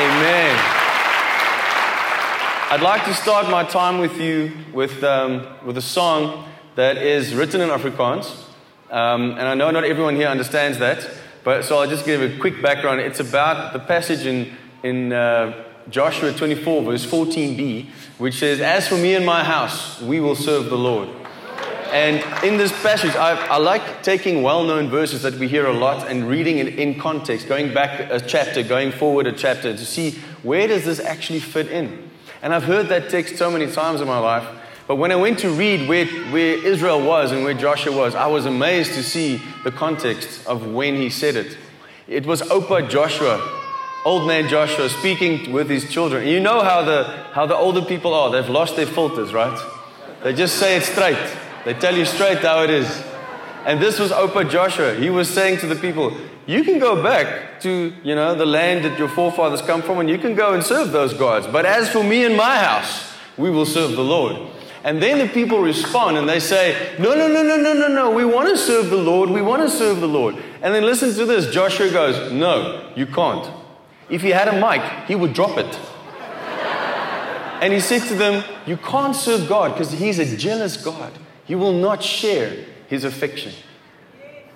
Amen. I'd like to start my time with you with, um, with a song that is written in Afrikaans. Um, and I know not everyone here understands that, but so I'll just give a quick background. It's about the passage in, in uh, Joshua 24, verse 14b, which says, As for me and my house, we will serve the Lord. And in this passage, I, I like taking well known verses that we hear a lot and reading it in context, going back a chapter, going forward a chapter to see where does this actually fit in. And I've heard that text so many times in my life. But when I went to read where, where Israel was and where Joshua was, I was amazed to see the context of when he said it. It was Opa Joshua, old man Joshua, speaking with his children. You know how the, how the older people are. They've lost their filters, right? They just say it straight. They tell you straight how it is. And this was Opa Joshua. He was saying to the people, you can go back to, you know, the land that your forefathers come from and you can go and serve those gods. But as for me and my house, we will serve the Lord. And then the people respond and they say, No, no, no, no, no, no, no. We want to serve the Lord. We want to serve the Lord. And then listen to this. Joshua goes, No, you can't. If he had a mic, he would drop it. and he said to them, You can't serve God because he's a jealous God. He will not share his affection.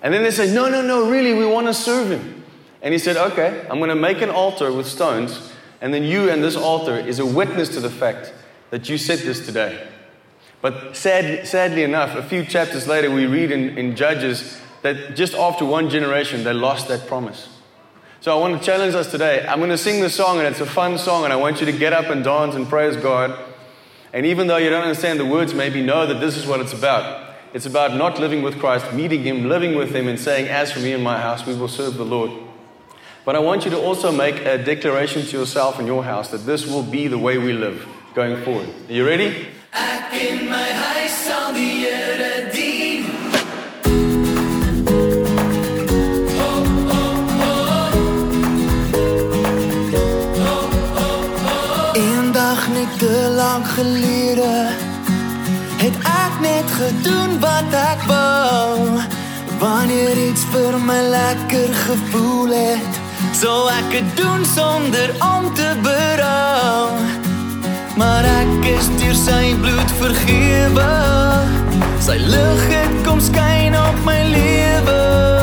And then they say, No, no, no, really, we want to serve him. And he said, Okay, I'm going to make an altar with stones, and then you and this altar is a witness to the fact that you said this today. But sad, sadly enough, a few chapters later, we read in, in Judges that just after one generation, they lost that promise. So I want to challenge us today. I'm going to sing this song, and it's a fun song, and I want you to get up and dance and praise God. And even though you don't understand the words, maybe know that this is what it's about. It's about not living with Christ, meeting Him, living with Him, and saying, As for me and my house, we will serve the Lord. But I want you to also make a declaration to yourself and your house that this will be the way we live going forward. Are you ready? Het ek net gedoen wat ek wou. Wanneer iets vir my lekker gevoel het, sou ek dit doen sonder om te berou. Maar ek is deur sy bloed vergewe. Sy lig het kom skyn op my lewe.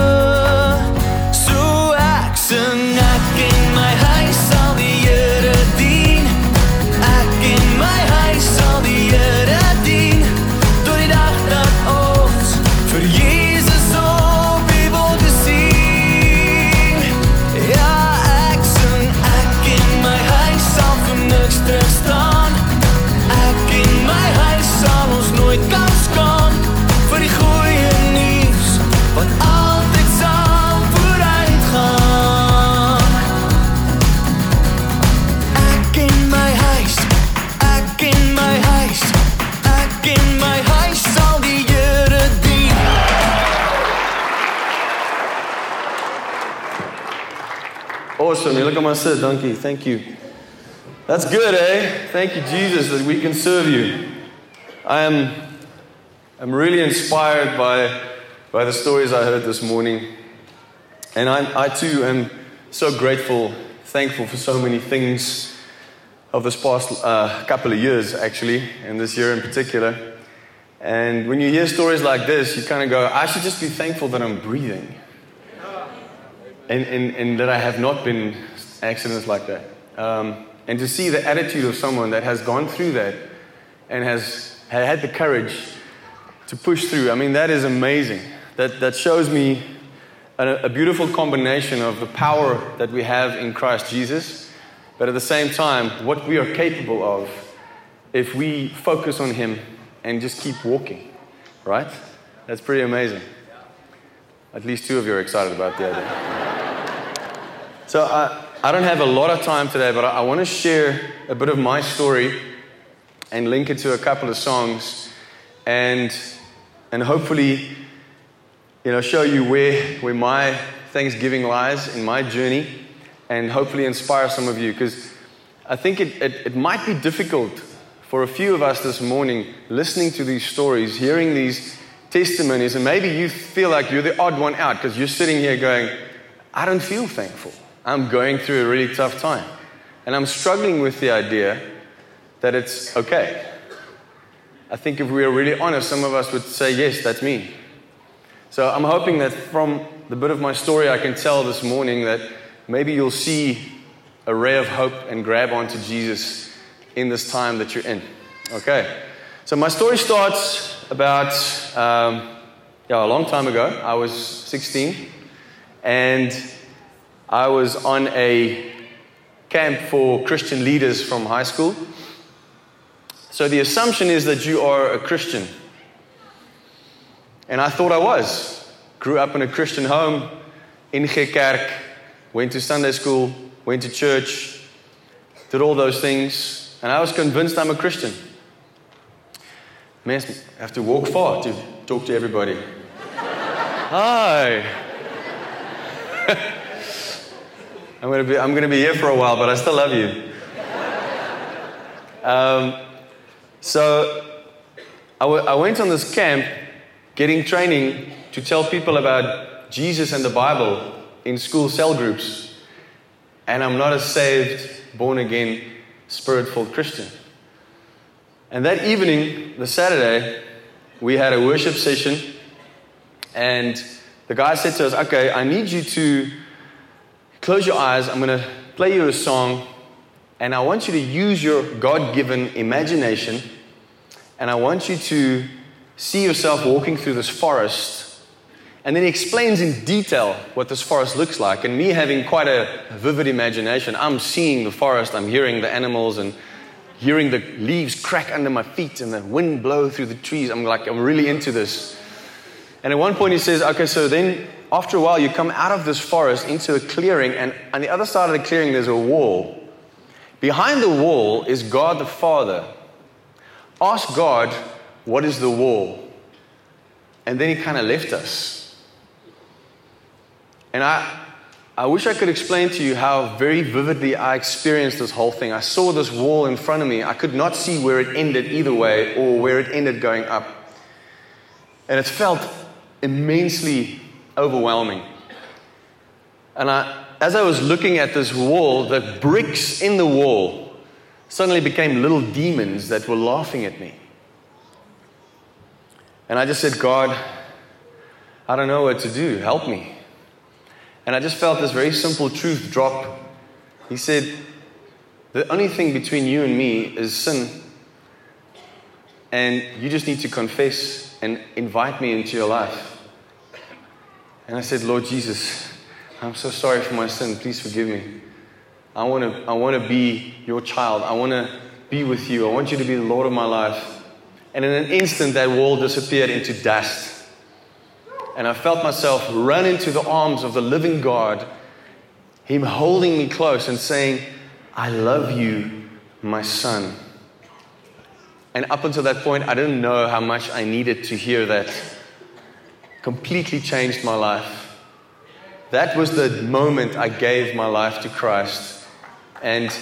At my sit. Donkey. Thank you. That's good, eh? Thank you, Jesus, that we can serve you. I am I'm really inspired by, by the stories I heard this morning. And I, I too am so grateful, thankful for so many things of this past uh, couple of years, actually, and this year in particular. And when you hear stories like this, you kind of go, I should just be thankful that I'm breathing and, and, and that I have not been accidents like that. Um, and to see the attitude of someone that has gone through that and has had the courage to push through, I mean, that is amazing. That, that shows me a, a beautiful combination of the power that we have in Christ Jesus, but at the same time, what we are capable of if we focus on Him and just keep walking, right? That's pretty amazing. At least two of you are excited about the idea. So I, I don't have a lot of time today, but I, I want to share a bit of my story and link it to a couple of songs and, and hopefully, you know, show you where, where my Thanksgiving lies in my journey and hopefully inspire some of you because I think it, it, it might be difficult for a few of us this morning listening to these stories, hearing these testimonies, and maybe you feel like you're the odd one out because you're sitting here going, I don't feel thankful. I'm going through a really tough time. And I'm struggling with the idea that it's okay. I think if we are really honest, some of us would say, Yes, that's me. So I'm hoping that from the bit of my story I can tell this morning that maybe you'll see a ray of hope and grab onto Jesus in this time that you're in. Okay. So my story starts about um, yeah, a long time ago. I was 16 and I was on a camp for Christian leaders from high school. So the assumption is that you are a Christian. And I thought I was. Grew up in a Christian home, in Kerk, went to Sunday school, went to church, did all those things, and I was convinced I'm a Christian. Man, I have to walk far to talk to everybody. Hi. I'm gonna be I'm gonna be here for a while, but I still love you. Um, so I, w- I went on this camp getting training to tell people about Jesus and the Bible in school cell groups. And I'm not a saved, born again, spirit filled Christian. And that evening, the Saturday, we had a worship session. And the guy said to us, Okay, I need you to close your eyes. I'm going to play you a song. And I want you to use your God given imagination. And I want you to see yourself walking through this forest. And then he explains in detail what this forest looks like. And me having quite a vivid imagination, I'm seeing the forest, I'm hearing the animals and hearing the leaves crack under my feet and the wind blow through the trees. I'm like, I'm really into this. And at one point he says, okay, so then after a while you come out of this forest into a clearing, and on the other side of the clearing there's a wall. Behind the wall is God the Father. Ask God, what is the wall? And then he kind of left us. And I, I wish I could explain to you how very vividly I experienced this whole thing. I saw this wall in front of me. I could not see where it ended either way or where it ended going up. And it felt immensely overwhelming. And I, as I was looking at this wall, the bricks in the wall suddenly became little demons that were laughing at me. And I just said, God, I don't know what to do. Help me. And I just felt this very simple truth drop. He said, The only thing between you and me is sin. And you just need to confess and invite me into your life. And I said, Lord Jesus, I'm so sorry for my sin. Please forgive me. I want to I want to be your child. I want to be with you. I want you to be the Lord of my life. And in an instant, that wall disappeared into dust. And I felt myself run into the arms of the living God, Him holding me close and saying, I love you, my son. And up until that point, I didn't know how much I needed to hear that. Completely changed my life. That was the moment I gave my life to Christ. And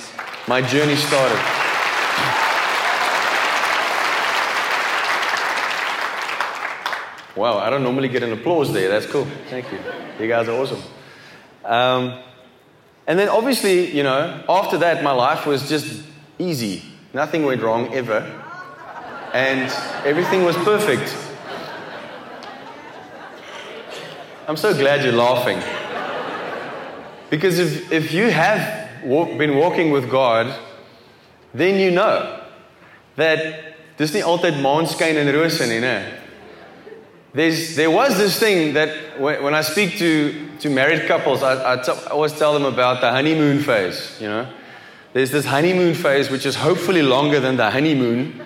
my journey started. Wow, I don't normally get an applause there. That's cool. Thank you. You guys are awesome. Um, and then, obviously, you know, after that, my life was just easy. Nothing went wrong ever. And everything was perfect. I'm so glad you're laughing. Because if, if you have walk, been walking with God, then you know that dis nie altyd maanskyn en rose nie? There's, there was this thing that when, when I speak to, to married couples, I, I, t- I always tell them about the honeymoon phase, you know? There's this honeymoon phase which is hopefully longer than the honeymoon.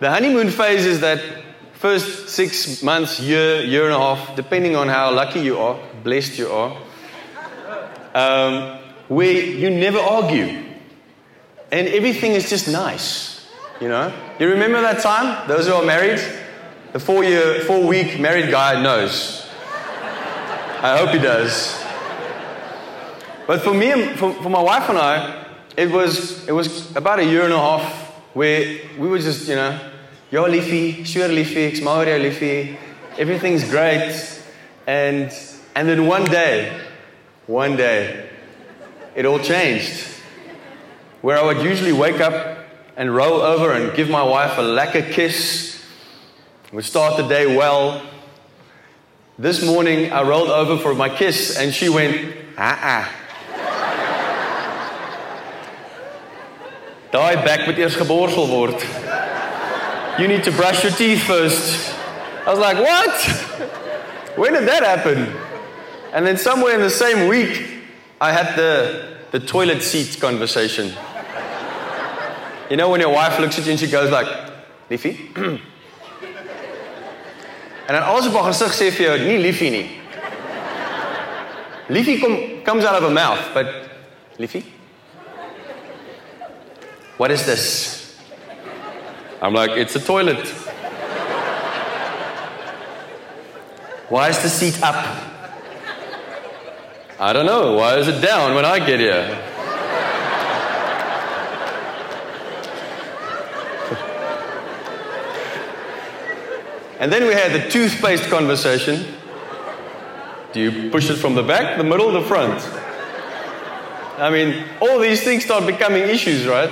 The honeymoon phase is that first six months, year, year and a half, depending on how lucky you are, blessed you are, um, where you never argue. And everything is just nice, you know? You remember that time? Those who are married? The four year, four week married guy knows. I hope he does. But for me, for, for my wife and I, it was, it was about a year and a half where we were just, you know, yo liefie, sure ek's maar jou liefie. Everything's great. And, and then one day, one day, it all changed. where I would usually wake up and roll over and give my wife a lekker kiss. Would start the day well. This morning I rolled over for my kiss and she went, ah ah. Daai bek moet eers geborsel word. You need to brush your teeth first. I was like, "What? When did that happen?" And then somewhere in the same week, I had the the toilet seat conversation. You know when your wife looks at you and she goes like, "Liefie?" en dan alles op haar gesig sê vir jou, "Nie liefie nie." Liefie kom comes out of her mouth, but liefie? What is this? I'm like, it's a toilet. Why is the seat up? I don't know. Why is it down when I get here? and then we had the toothpaste conversation. Do you push it from the back, the middle, the front? I mean, all these things start becoming issues, right?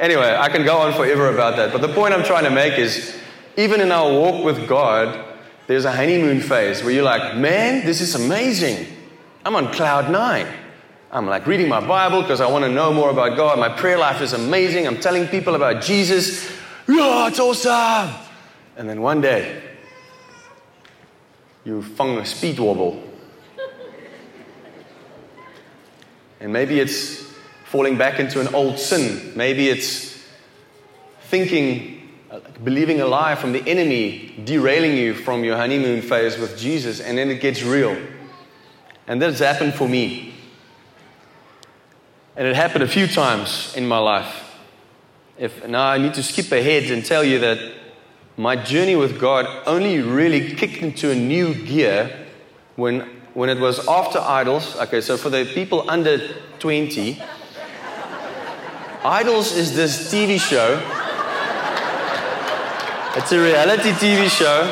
Anyway, I can go on forever about that. But the point I'm trying to make is even in our walk with God, there's a honeymoon phase where you're like, man, this is amazing. I'm on cloud nine. I'm like reading my Bible because I want to know more about God. My prayer life is amazing. I'm telling people about Jesus. Yeah, it's awesome. And then one day, you fung a speed wobble. And maybe it's falling back into an old sin. Maybe it's thinking, believing a lie from the enemy, derailing you from your honeymoon phase with Jesus, and then it gets real. And that's happened for me. And it happened a few times in my life. If, now I need to skip ahead and tell you that my journey with God only really kicked into a new gear when, when it was after idols. Okay, so for the people under 20, Idols is this TV show. It's a reality TV show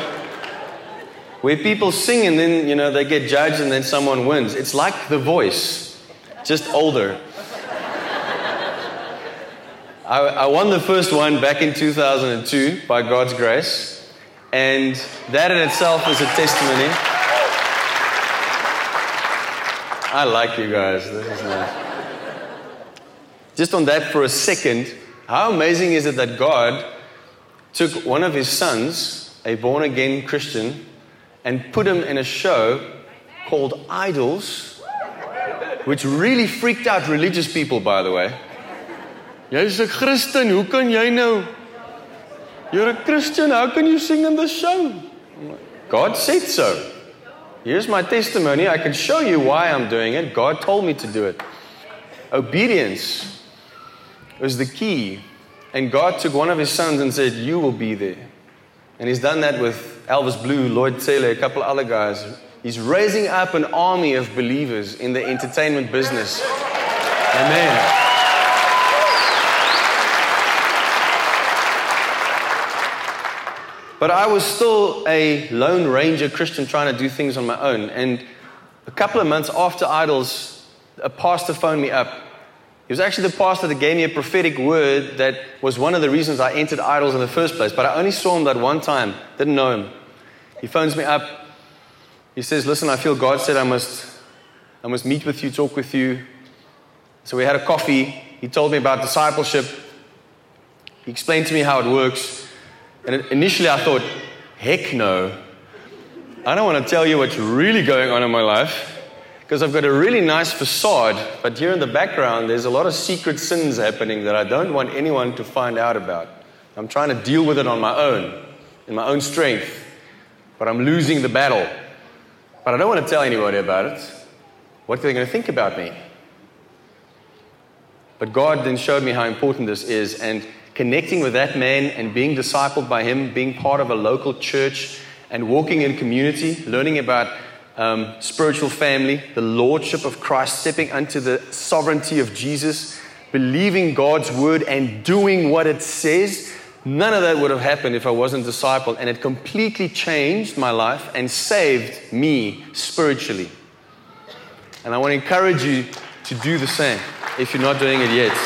where people sing and then, you know, they get judged and then someone wins. It's like The Voice, just older. I, I won the first one back in 2002 by God's grace, and that in itself is a testimony. I like you guys. This is nice just on that for a second, how amazing is it that God took one of his sons, a born again Christian, and put him in a show called Idols, which really freaked out religious people, by the way. Jy's 'n Christen, hoe kan jy nou? You're a Christian, how can you sing in the show? God said so. Here's my testimony. I can show you why I'm doing it. God told me to do it. Obedience was the key. And God took one of his sons and said, You will be there. And he's done that with Elvis Blue, Lloyd Taylor, a couple other guys. He's raising up an army of believers in the entertainment business. Amen. But I was still a lone ranger Christian trying to do things on my own. And a couple of months after Idols, a pastor phoned me up he was actually the pastor that gave me a prophetic word that was one of the reasons I entered idols in the first place. But I only saw him that one time, didn't know him. He phones me up. He says, Listen, I feel God said I must, I must meet with you, talk with you. So we had a coffee. He told me about discipleship. He explained to me how it works. And initially I thought, heck no. I don't want to tell you what's really going on in my life because I've got a really nice facade, but here in the background, there's a lot of secret sins happening that I don't want anyone to find out about. I'm trying to deal with it on my own, in my own strength, but I'm losing the battle. But I don't want to tell anybody about it. What are they going to think about me? But God then showed me how important this is, and connecting with that man and being discipled by him, being part of a local church, and walking in community, learning about um, spiritual family, the lordship of Christ, stepping unto the sovereignty of Jesus, believing God's word and doing what it says. None of that would have happened if I wasn't a disciple, and it completely changed my life and saved me spiritually. And I want to encourage you to do the same if you're not doing it yet.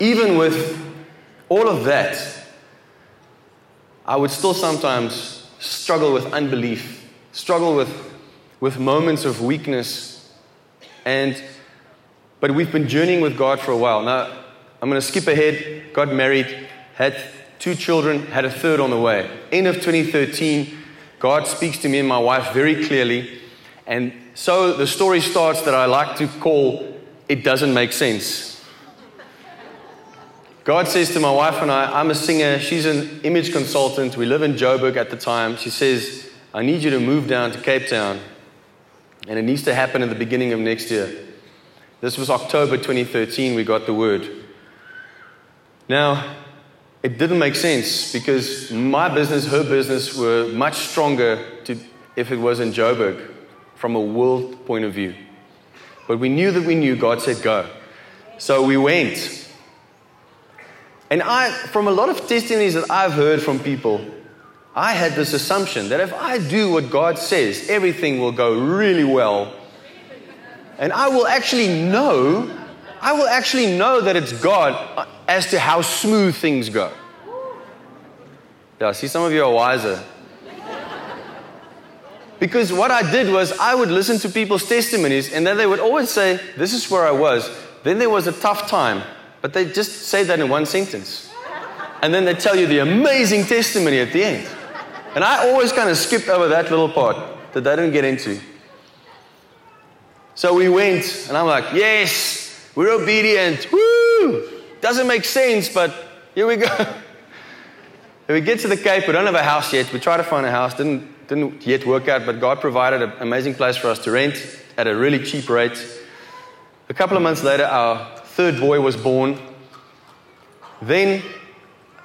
Even with all of that, I would still sometimes struggle with unbelief, struggle with, with moments of weakness. And but we've been journeying with God for a while. Now, I'm going to skip ahead. Got married, had two children, had a third on the way. End of 2013, God speaks to me and my wife very clearly. And so the story starts that I like to call It Doesn't Make Sense. God says to my wife and I, I'm a singer, she's an image consultant. We live in Joburg at the time. She says, I need you to move down to Cape Town. And it needs to happen in the beginning of next year. This was October 2013, we got the word. Now, it didn't make sense because my business, her business were much stronger to, if it was in Joburg from a world point of view. But we knew that we knew God said go. So we went. And I, from a lot of testimonies that I've heard from people, I had this assumption that if I do what God says, everything will go really well. And I will actually know, I will actually know that it's God as to how smooth things go. Yeah, I see some of you are wiser. Because what I did was I would listen to people's testimonies and then they would always say, This is where I was. Then there was a tough time. But they just say that in one sentence. And then they tell you the amazing testimony at the end. And I always kind of skipped over that little part that they didn't get into. So we went, and I'm like, yes, we're obedient. Woo! Doesn't make sense, but here we go. we get to the Cape, we don't have a house yet. We try to find a house, didn't, didn't yet work out, but God provided an amazing place for us to rent at a really cheap rate. A couple of months later, our third boy was born. Then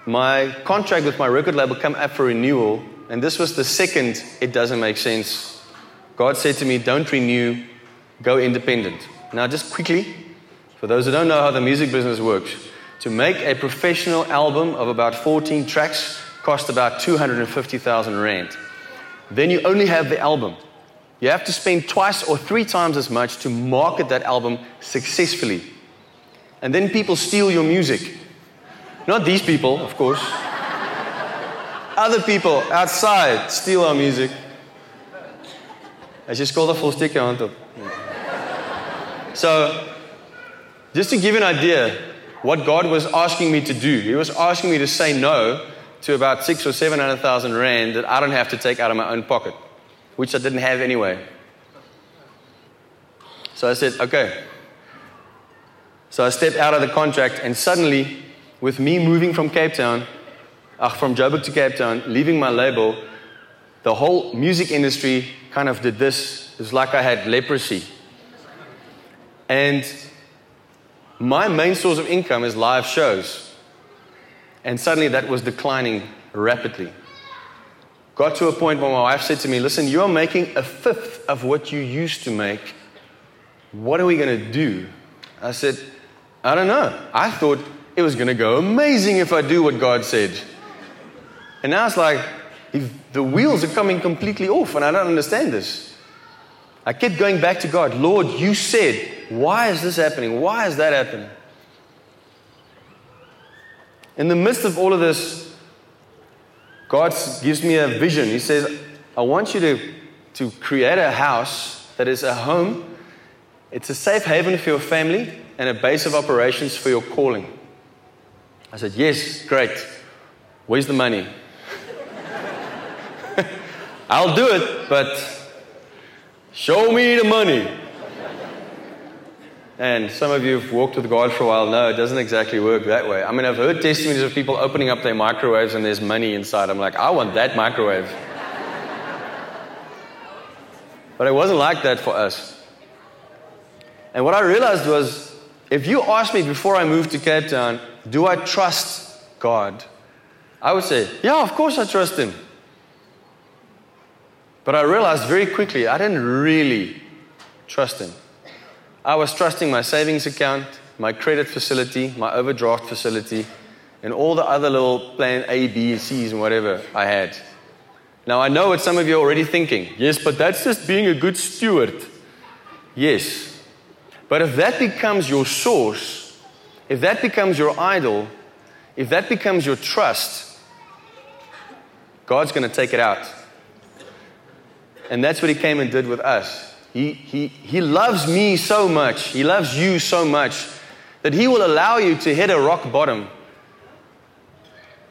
my contract with my record label came up for renewal, and this was the second it doesn't make sense. God said to me, Don't renew, go independent. Now, just quickly, for those who don't know how the music business works, to make a professional album of about 14 tracks cost about 250,000 Rand. Then you only have the album. You have to spend twice or three times as much to market that album successfully and then people steal your music. Not these people, of course. Other people outside steal our music. As jy skuldig vol steek jou hand op. So, just to give an idea what God was asking me to do, He was asking me to say no to about six or seven hundred thousand rand that I don't have to take out of my own pocket, which I didn't have anyway. So I said, okay, so I stepped out of the contract, and suddenly, with me moving from Cape Town, uh, from Joburg to Cape Town, leaving my label, the whole music industry kind of did this. It was like I had leprosy. And my main source of income is live shows. And suddenly that was declining rapidly. Got to a point where my wife said to me, Listen, you are making a fifth of what you used to make. What are we going to do? I said, I don't know. I thought it was going to go amazing if I do what God said. And now it's like the wheels are coming completely off, and I don't understand this. I kept going back to God Lord, you said, why is this happening? Why is that happening? In the midst of all of this, God gives me a vision. He says, I want you to, to create a house that is a home, it's a safe haven for your family, and a base of operations for your calling. I said, Yes, great. Where's the money? I'll do it, but show me the money. And some of you have walked with God for a while know it doesn't exactly work that way. I mean, I've heard testimonies of people opening up their microwaves and there's money inside. I'm like, I want that microwave. but it wasn't like that for us. And what I realized was if you ask me before I moved to Cape Town, do I trust God? I would say, yeah, of course I trust Him. But I realized very quickly I didn't really trust Him. I was trusting my savings account, my credit facility, my overdraft facility, and all the other little plan A, B, C's, and whatever I had. Now I know what some of you are already thinking. Yes, but that's just being a good steward. Yes, but if that becomes your source, if that becomes your idol, if that becomes your trust, God's going to take it out. And that's what He came and did with us. He, he, he loves me so much, He loves you so much, that He will allow you to hit a rock bottom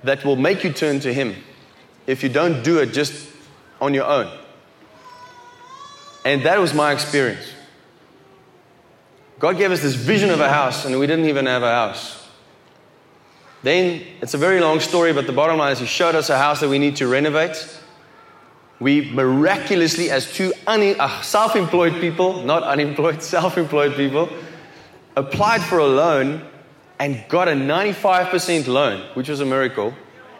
that will make you turn to Him if you don't do it just on your own. And that was my experience. God gave us this vision of a house, and we didn't even have a house. Then it's a very long story, but the bottom line is He showed us a house that we need to renovate. We miraculously, as two un- uh, self employed people, not unemployed, self employed people, applied for a loan and got a 95% loan, which was a miracle.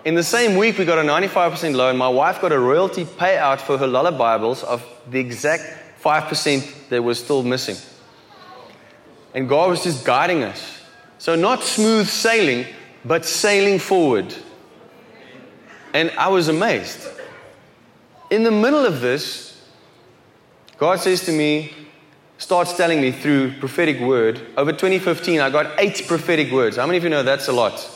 In the same week, we got a 95% loan. My wife got a royalty payout for her lullabibles of the exact 5% that was still missing. And God was just guiding us. So, not smooth sailing, but sailing forward. And I was amazed. In the middle of this, God says to me, starts telling me through prophetic word. Over 2015, I got eight prophetic words. How many of you know that's a lot?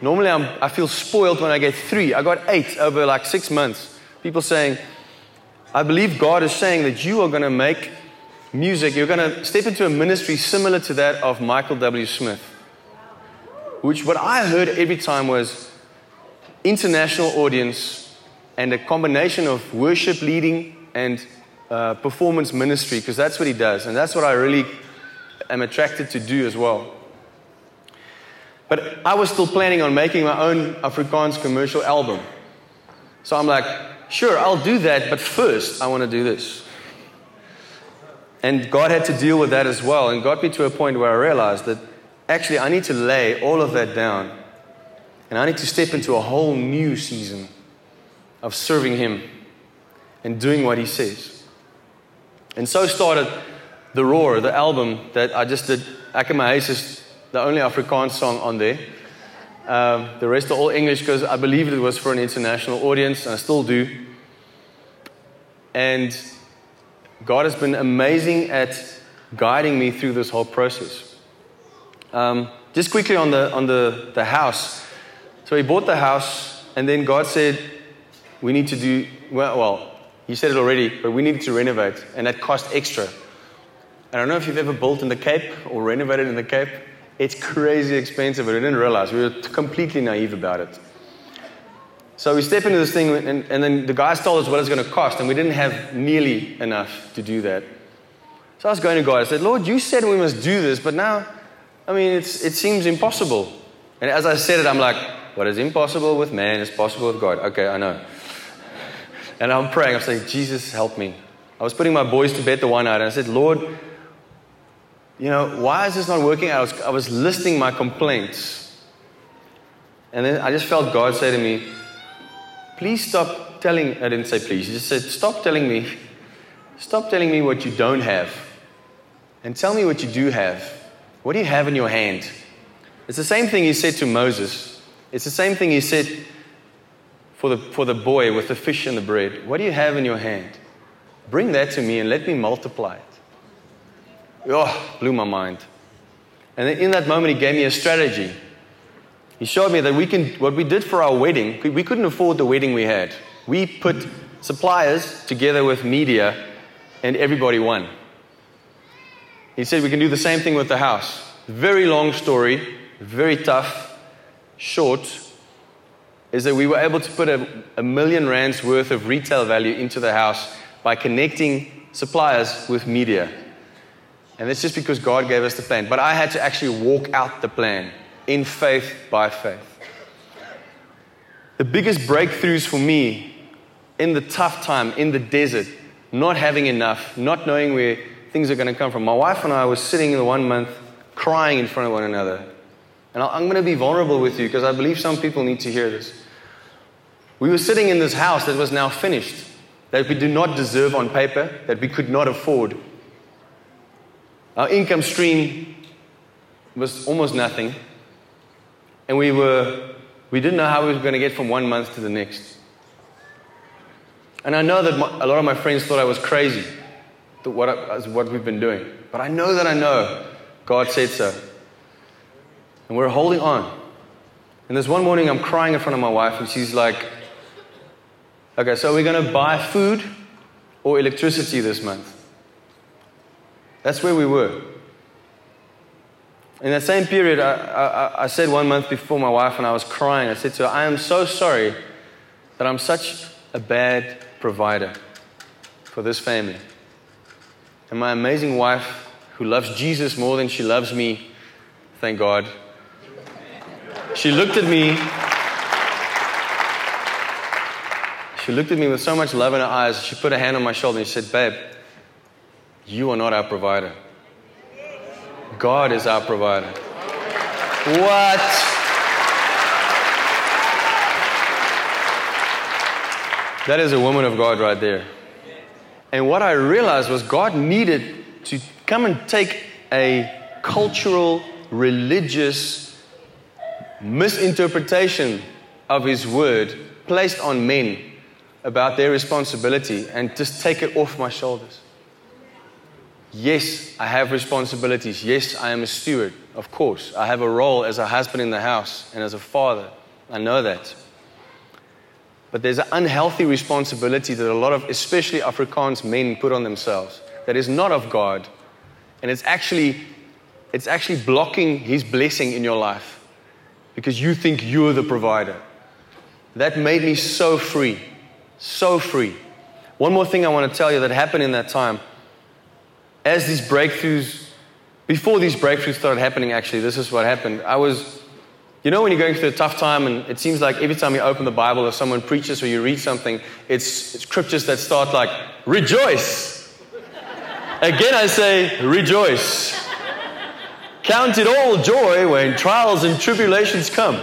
Normally, I'm, I feel spoiled when I get three. I got eight over like six months. People saying, I believe God is saying that you are going to make music, you're going to step into a ministry similar to that of Michael W. Smith. Which, what I heard every time was international audience and a combination of worship leading and uh, performance ministry, because that's what he does. And that's what I really am attracted to do as well. But I was still planning on making my own Afrikaans commercial album. So I'm like, sure, I'll do that, but first I want to do this. And God had to deal with that as well and got me to a point where I realized that actually I need to lay all of that down and I need to step into a whole new season of serving Him and doing what He says. And so started The Roar, the album that I just did. Ek en my huis is the only Afrikaans song on there. Um, the rest are all English because I believed it was for an international audience, and I still do. And God has been amazing at guiding me through this whole process. Um, just quickly on the on the, the house. So he bought the house, and then God said, "We need to do well." Well, He said it already, but we needed to renovate, and that cost extra. I don't know if you've ever built in the Cape or renovated in the Cape. It's crazy expensive, but we didn't realize. We were completely naive about it. So we step into this thing, and, and then the guys told us what it's going to cost, and we didn't have nearly enough to do that. So I was going to God. I said, Lord, you said we must do this, but now, I mean, it seems impossible. And as I said it, I'm like, what is impossible with man is possible with God. Okay, I know. And I'm praying. I'm saying, Jesus, help me. I was putting my boys to bed the one night, and I said, Lord, you know, why is this not working? I was, I was listing my complaints. And then I just felt God say to me, please stop telling, I didn't say please, he just said, stop telling me, stop telling me what you don't have. And tell me what you do have. What do you have in your hand? It's the same thing he said to Moses. It's the same thing he said for the, for the boy with the fish and the bread. What do you have in your hand? Bring that to me and let me multiply it. Oh, blew my mind. And in that moment, he gave me a strategy. He showed me that we can, what we did for our wedding, we couldn't afford the wedding we had. We put suppliers together with media, and everybody won. He said we can do the same thing with the house. Very long story, very tough, short, is that we were able to put a, a million rands worth of retail value into the house by connecting suppliers with media. And it's just because God gave us the plan. But I had to actually walk out the plan in faith by faith. The biggest breakthroughs for me in the tough time, in the desert, not having enough, not knowing where things are going to come from. My wife and I were sitting in the one month crying in front of one another. And I'm going to be vulnerable with you because I believe some people need to hear this. We were sitting in this house that was now finished, that we did not deserve on paper, that we could not afford. Our income stream was almost nothing. And we were we didn't know how we were going to get from one month to the next. And I know that my, a lot of my friends thought I was crazy, what, I, what we've been doing. But I know that I know God said so. And we're holding on. And this one morning, I'm crying in front of my wife, and she's like, Okay, so we're going to buy food or electricity this month. That's where we were. In that same period, I, I, I, said one month before my wife and I was crying, I said to her, I am so sorry that I'm such a bad provider for this family. And my amazing wife, who loves Jesus more than she loves me, thank God, she looked at me. She looked at me with so much love in her eyes. She put a hand on my shoulder and she said, Babe, you are not our provider. God is our provider. What? That is a woman of God right there. And what I realized was God needed to come and take a cultural, religious misinterpretation of His word placed on men about their responsibility and just take it off my shoulders. Yes, I have responsibilities. Yes, I am a steward. Of course, I have a role as a husband in the house and as a father. I know that. But there's an unhealthy responsibility that a lot of, especially Afrikaans men, put on themselves that is not of God. And it's actually, it's actually blocking His blessing in your life because you think you're the provider. That made me so free. So free. One more thing I want to tell you that happened in that time as these breakthroughs, before these breakthroughs started happening, actually, this is what happened. I was, you know, when you're going through a tough time, and it seems like every time you open the Bible or someone preaches or you read something, it's, it's scriptures that start like, rejoice. Again, I say, rejoice. Count it all joy when trials and tribulations come.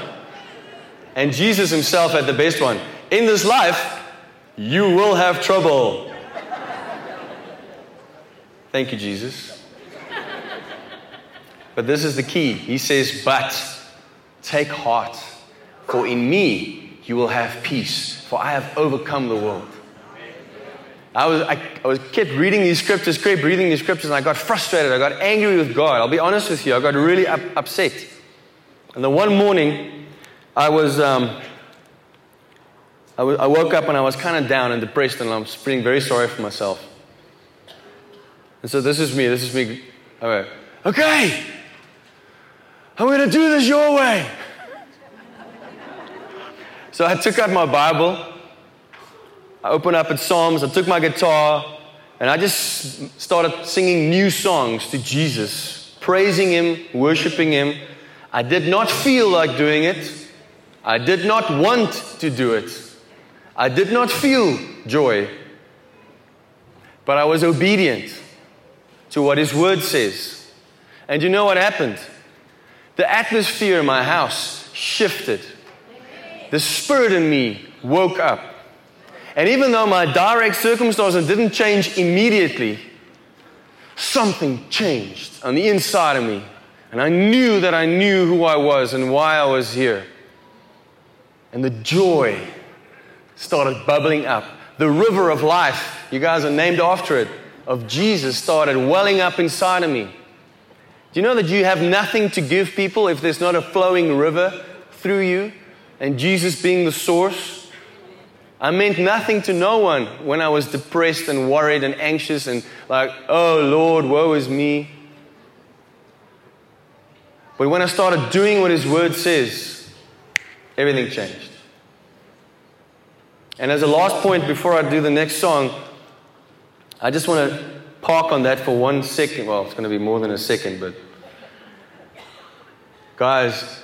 And Jesus himself had the best one. In this life, you will have trouble. Thank you, Jesus. But this is the key. He says, But take heart, for in me you will have peace, for I have overcome the world. I was, I, I was kept reading these scriptures, kept reading these scriptures, and I got frustrated. I got angry with God. I'll be honest with you, I got really up, upset. And then one morning, I was, um, I, woke up and I was kind of down and depressed, and I'm feeling very sorry for myself. And so this is me. This is me. All right. Okay. I'm going to do this your way. so I took out my Bible. I opened up at Psalms. I took my guitar and I just started singing new songs to Jesus, praising Him, worshiping Him. I did not feel like doing it. I did not want to do it. I did not feel joy. But I was obedient to what His Word says. And you know what happened? The atmosphere in my house shifted. The Spirit in me woke up. And even though my direct circumstances didn't change immediately, something changed on the inside of me. And I knew that I knew who I was and why I was here. And the joy started bubbling up. The river of life, you guys are named after it, of Jesus started welling up inside of me. Do you know that you have nothing to give people if there's not a flowing river through you and Jesus being the source? I meant nothing to no one when I was depressed and worried and anxious and like, oh Lord, woe is me. But when I started doing what His Word says, everything changed. And as a last point before I do the next song, I just want to park on that for one second. Well, it's going to be more than a second, but guys,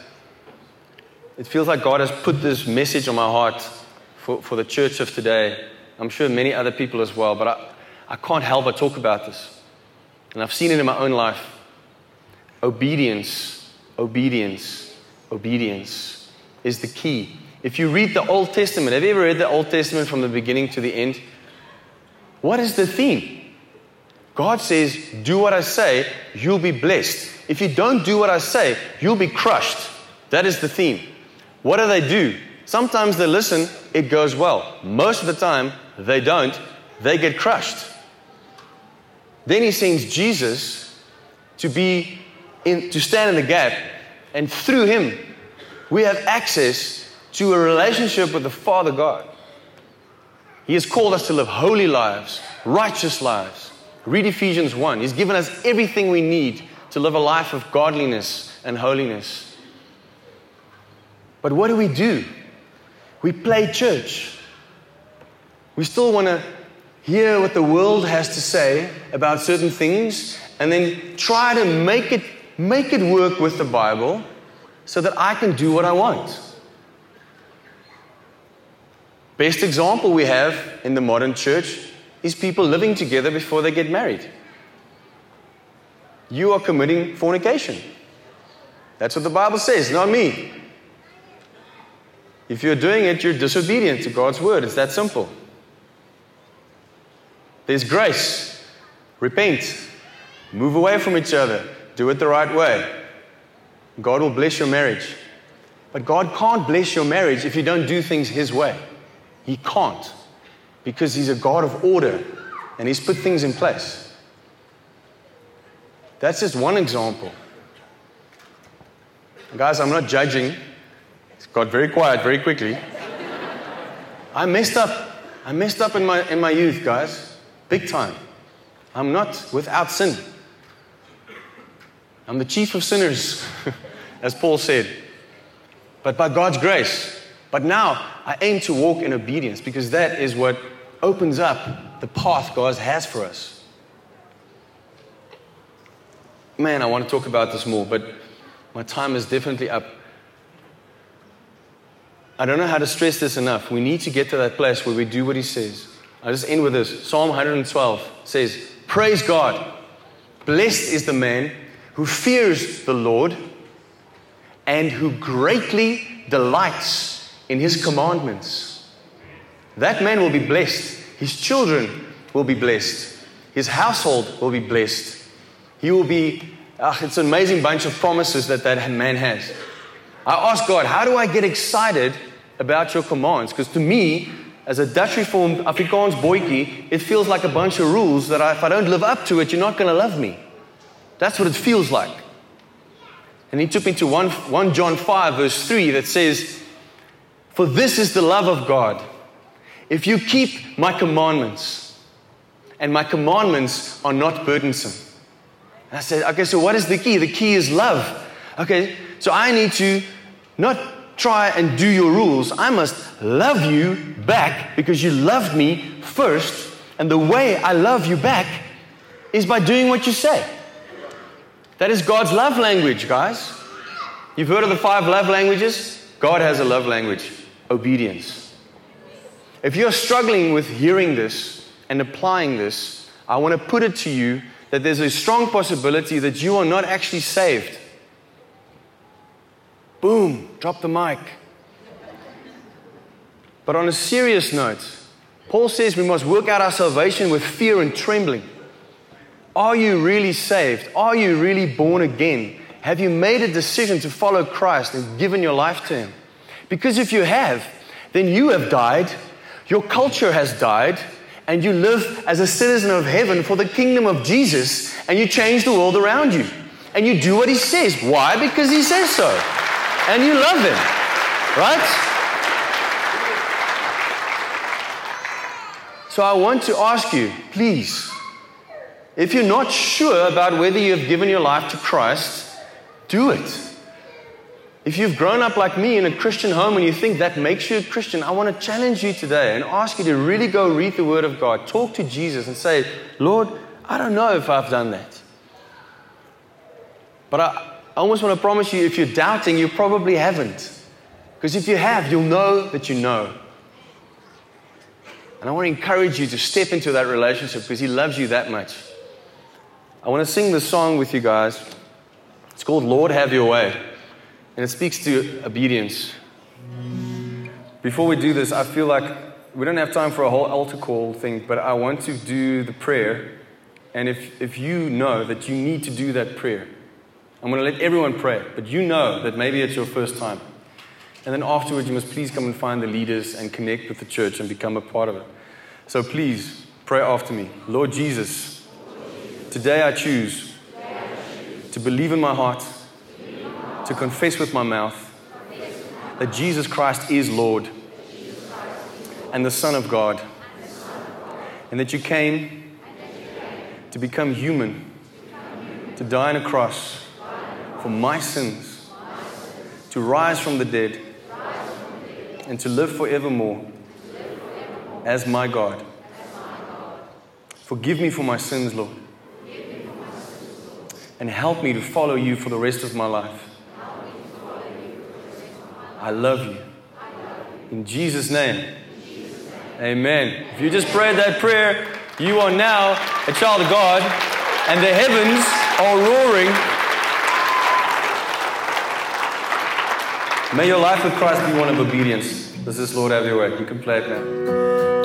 it feels like God has put this message on my heart for, for the church of today. I'm sure many other people as well, but I, I can't help but talk about this. And I've seen it in my own life. Obedience, obedience, obedience is the key. If you read the Old Testament, have you ever read the Old Testament from the beginning to the end? What is the theme? God says, Do what I say, you'll be blessed. If you don't do what I say, you'll be crushed. That is the theme. What do they do? Sometimes they listen, it goes well. Most of the time, they don't, they get crushed. Then he sends Jesus to be in, to stand in the gap And through Him, we have access to a relationship with the Father God. He has called us to live holy lives, righteous lives. Read Ephesians 1. He's given us everything we need to live a life of godliness and holiness. But what do we do? We play church. We still want to hear what the world has to say about certain things and then try to make it, make it work with the Bible so that I can do what I want. Best example we have in the modern church is people living together before they get married. You are committing fornication. That's what the Bible says, not me. If you're doing it, you're disobedient to God's word. It's that simple. There's grace. Repent. Move away from each other. Do it the right way. God will bless your marriage. But God can't bless your marriage if you don't do things His way. He can't. Because He's a God of order and He's put things in place. That's just one example. Guys, I'm not judging. It got very quiet very quickly. I messed up. I messed up in my, in my youth, guys. Big time. I'm not without sin. I'm the chief of sinners, as Paul said. But by God's grace. But now I aim to walk in obedience because that is what opens up the path God has for us. Man, I want to talk about this more, but my time is definitely up. I don't know how to stress this enough. We need to get to that place where we do what He says. I'll just end with this. Psalm 112 says, Praise God. Blessed is the man who fears the Lord and who greatly delights in his commandments. That man will be blessed. His children will be blessed. His household will be blessed. He will be, ah, it's an amazing bunch of promises that that man has. I ask God, how do I get excited about your commands? Because to me, as a Dutch reformed Afrikaans boykie, it feels like a bunch of rules that I, if I don't live up to it, you're not going to love me. That's what it feels like. And he took me to 1, 1 John 5, verse 3, that says, For this is the love of God. If you keep my commandments, and my commandments are not burdensome. And I said, okay, so what is the key? The key is love. Okay, so I need to not try and do your rules. I must love you back because you loved me first. And the way I love you back is by doing what you say. That is God's love language, guys. You've heard of the five love languages? God has a love language obedience. If you're struggling with hearing this and applying this, I want to put it to you that there's a strong possibility that you are not actually saved. Boom, drop the mic. But on a serious note, Paul says we must work out our salvation with fear and trembling. Are you really saved? Are you really born again? Have you made a decision to follow Christ and given your life to Him? Because if you have, then you have died, your culture has died, and you live as a citizen of heaven for the kingdom of Jesus, and you change the world around you. And you do what He says. Why? Because He says so. And you love Him. Right? So I want to ask you, please, if you're not sure about whether you have given your life to Christ, do it. If you've grown up like me in a Christian home and you think that makes you a Christian, I want to challenge you today and ask you to really go read the Word of God. Talk to Jesus and say, Lord, I don't know if I've done that. But I, I almost want to promise you if you're doubting, you probably haven't. Because if you have, you'll know that you know. And I want to encourage you to step into that relationship because He loves you that much. I want to sing this song with you guys. It's called Lord Have Your Way, and it speaks to obedience. Before we do this, I feel like we don't have time for a whole altar call thing, but I want to do the prayer. And if, if you know that you need to do that prayer, I'm going to let everyone pray, but you know that maybe it's your first time. And then afterwards, you must please come and find the leaders and connect with the church and become a part of it. So please pray after me. Lord Jesus, Today I choose to believe in my heart, to confess with my mouth that Jesus Christ is Lord and the Son of God, and that you came to become human, to die on a cross for my sins, to rise from the dead, and to live forevermore as my God. Forgive me for my sins, Lord, and help me to follow you for the rest of my life. I love you. In Jesus' name. Amen. If you just prayed that prayer, you are now a child of God, and the heavens are roaring. May your life with Christ be one of obedience. This is Lord, have your way. You can play it now.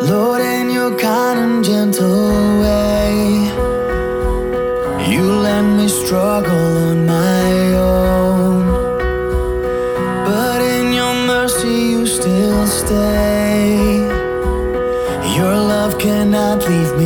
Lord, in your kind and gentle way, you let me struggle on my cannot leave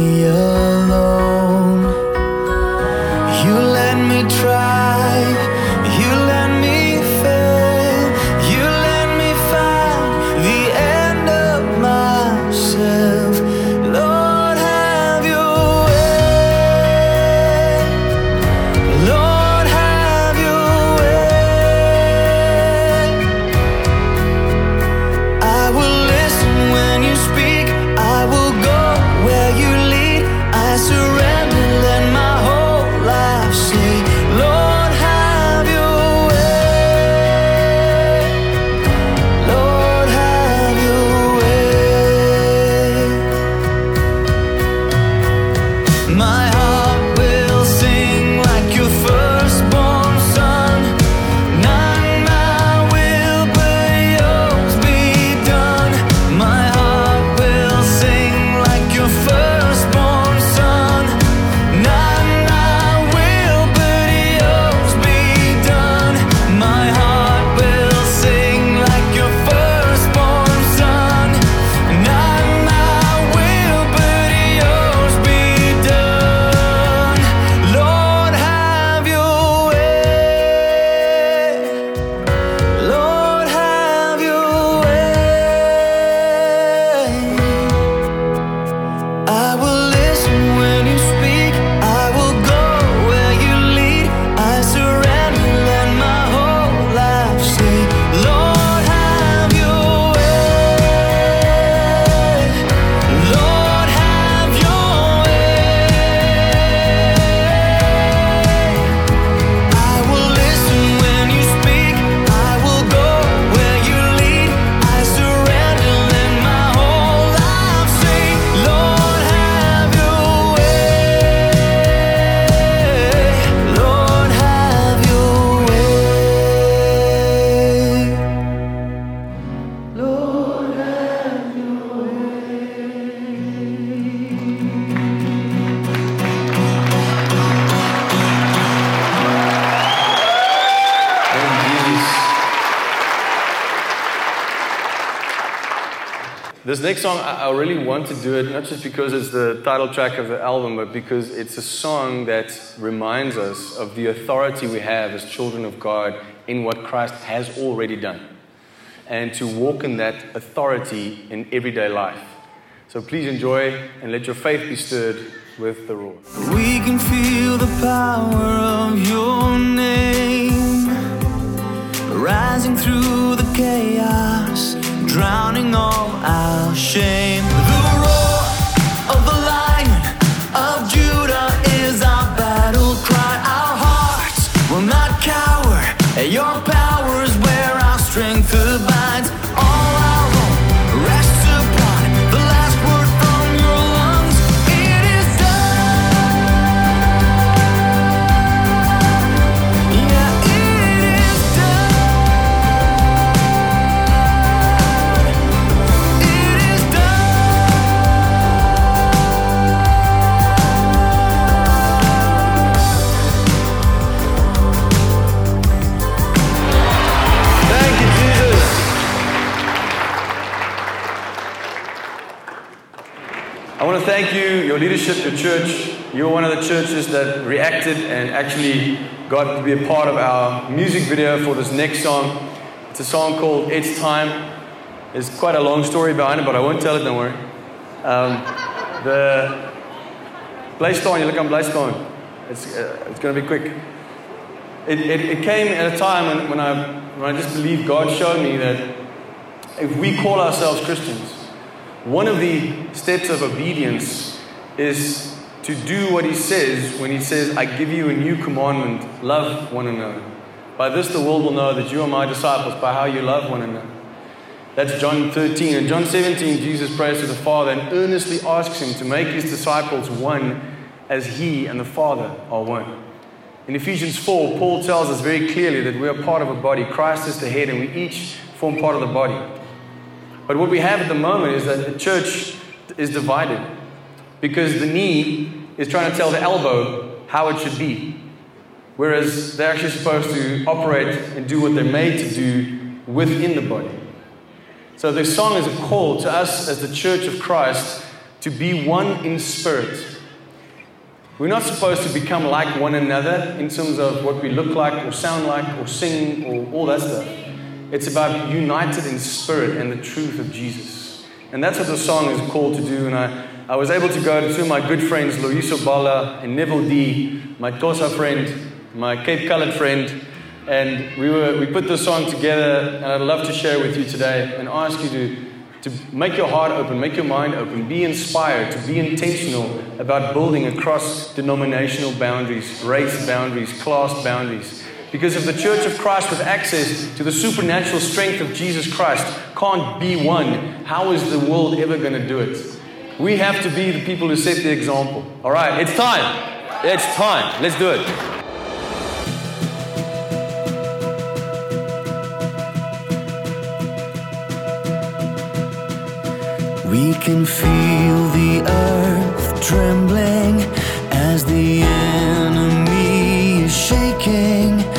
next song, I really want to do it not just because it's the title track of the album, but because it's a song that reminds us of the authority we have as children of God in what Christ has already done, and to walk in that authority in everyday life. So please enjoy and let your faith be stirred with the roar. We can feel the power of your name rising through the chaos, drowning all our shame. Thank you, your leadership, your church, you were one of the churches that reacted and actually got to be a part of our music video for this next song. It's a song called It's Time. There's quite a long story behind it, but I won't tell it, don't worry. Um, the Bly staan, julle kan bly. It's, uh, it's going to be quick. It, it, it came at a time when, when, I, when I just believed God showed me that if we call ourselves Christians, one of the steps of obedience is to do what He says when He says, I give you a new commandment love one another. By this the world will know that you are my disciples, by how you love one another. That's John 13. In John 17, Jesus prays to the Father and earnestly asks Him to make His disciples one as He and the Father are one. In Ephesians 4, Paul tells us very clearly that we are part of a body. Christ is the head, and we each form part of the body. But what we have at the moment is that the church is divided because the knee is trying to tell the elbow how it should be, whereas they're actually supposed to operate and do what they're made to do within the body. So this song is a call to us as the church of Christ to be one in spirit. We're not supposed to become like one another in terms of what we look like or sound like or sing or all that stuff. It's about united in spirit and the truth of Jesus. And that's what the song is called to do. And I, I was able to go to two of my good friends, Loyiso Bala and Neville D, my Xhosa friend, my Cape Colored friend. And we, were, we put this song together, and I'd love to share with you today and ask you to, to make your heart open, make your mind open, be inspired, to be intentional about building across denominational boundaries, race boundaries, class boundaries. Because if the Church of Christ with access to the supernatural strength of Jesus Christ can't be one, how is the world ever going to do it? We have to be the people who set the example. All right, it's time. It's time. Let's do it. We can feel the earth trembling as the enemy is shaking.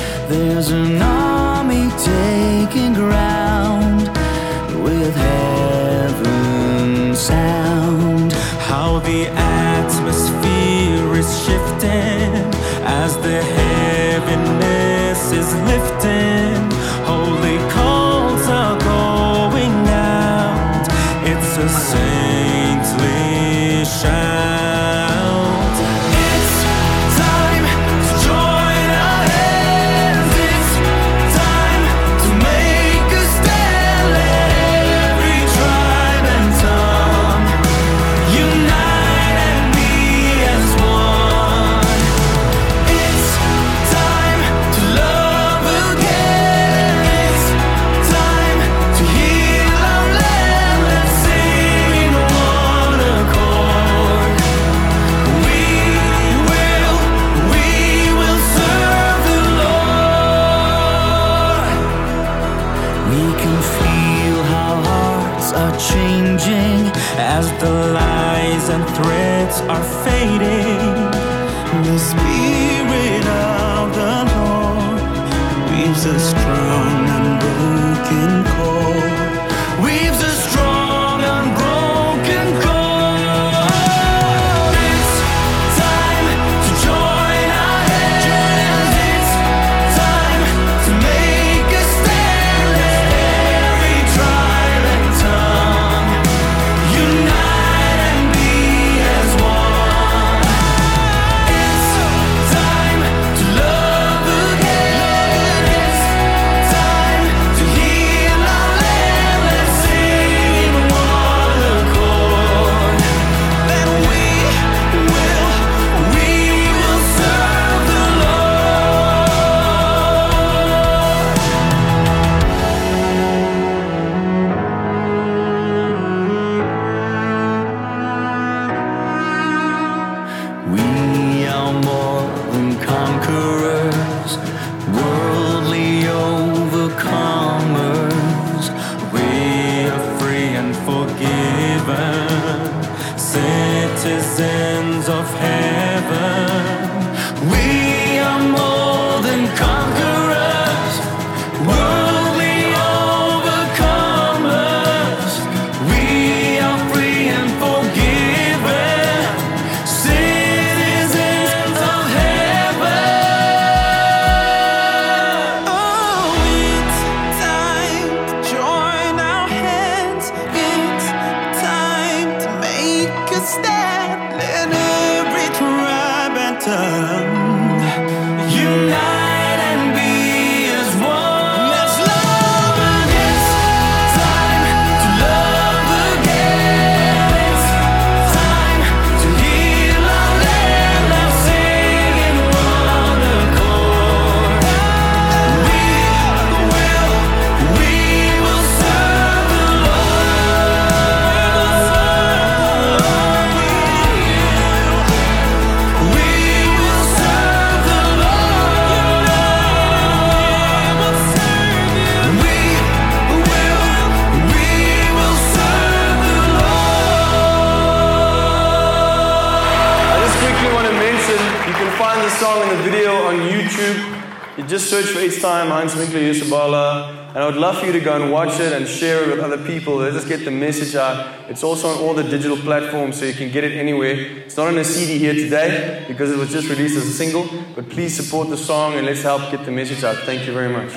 Strong unbroken cord. Weaves Winkler, Yusabala. And I would love for you to go and watch it and share it with other people. Let us get the message out. It's also on all the digital platforms, so you can get it anywhere. It's not on a CD here today because it was just released as a single. But please support the song and let's help get the message out. Thank you very much.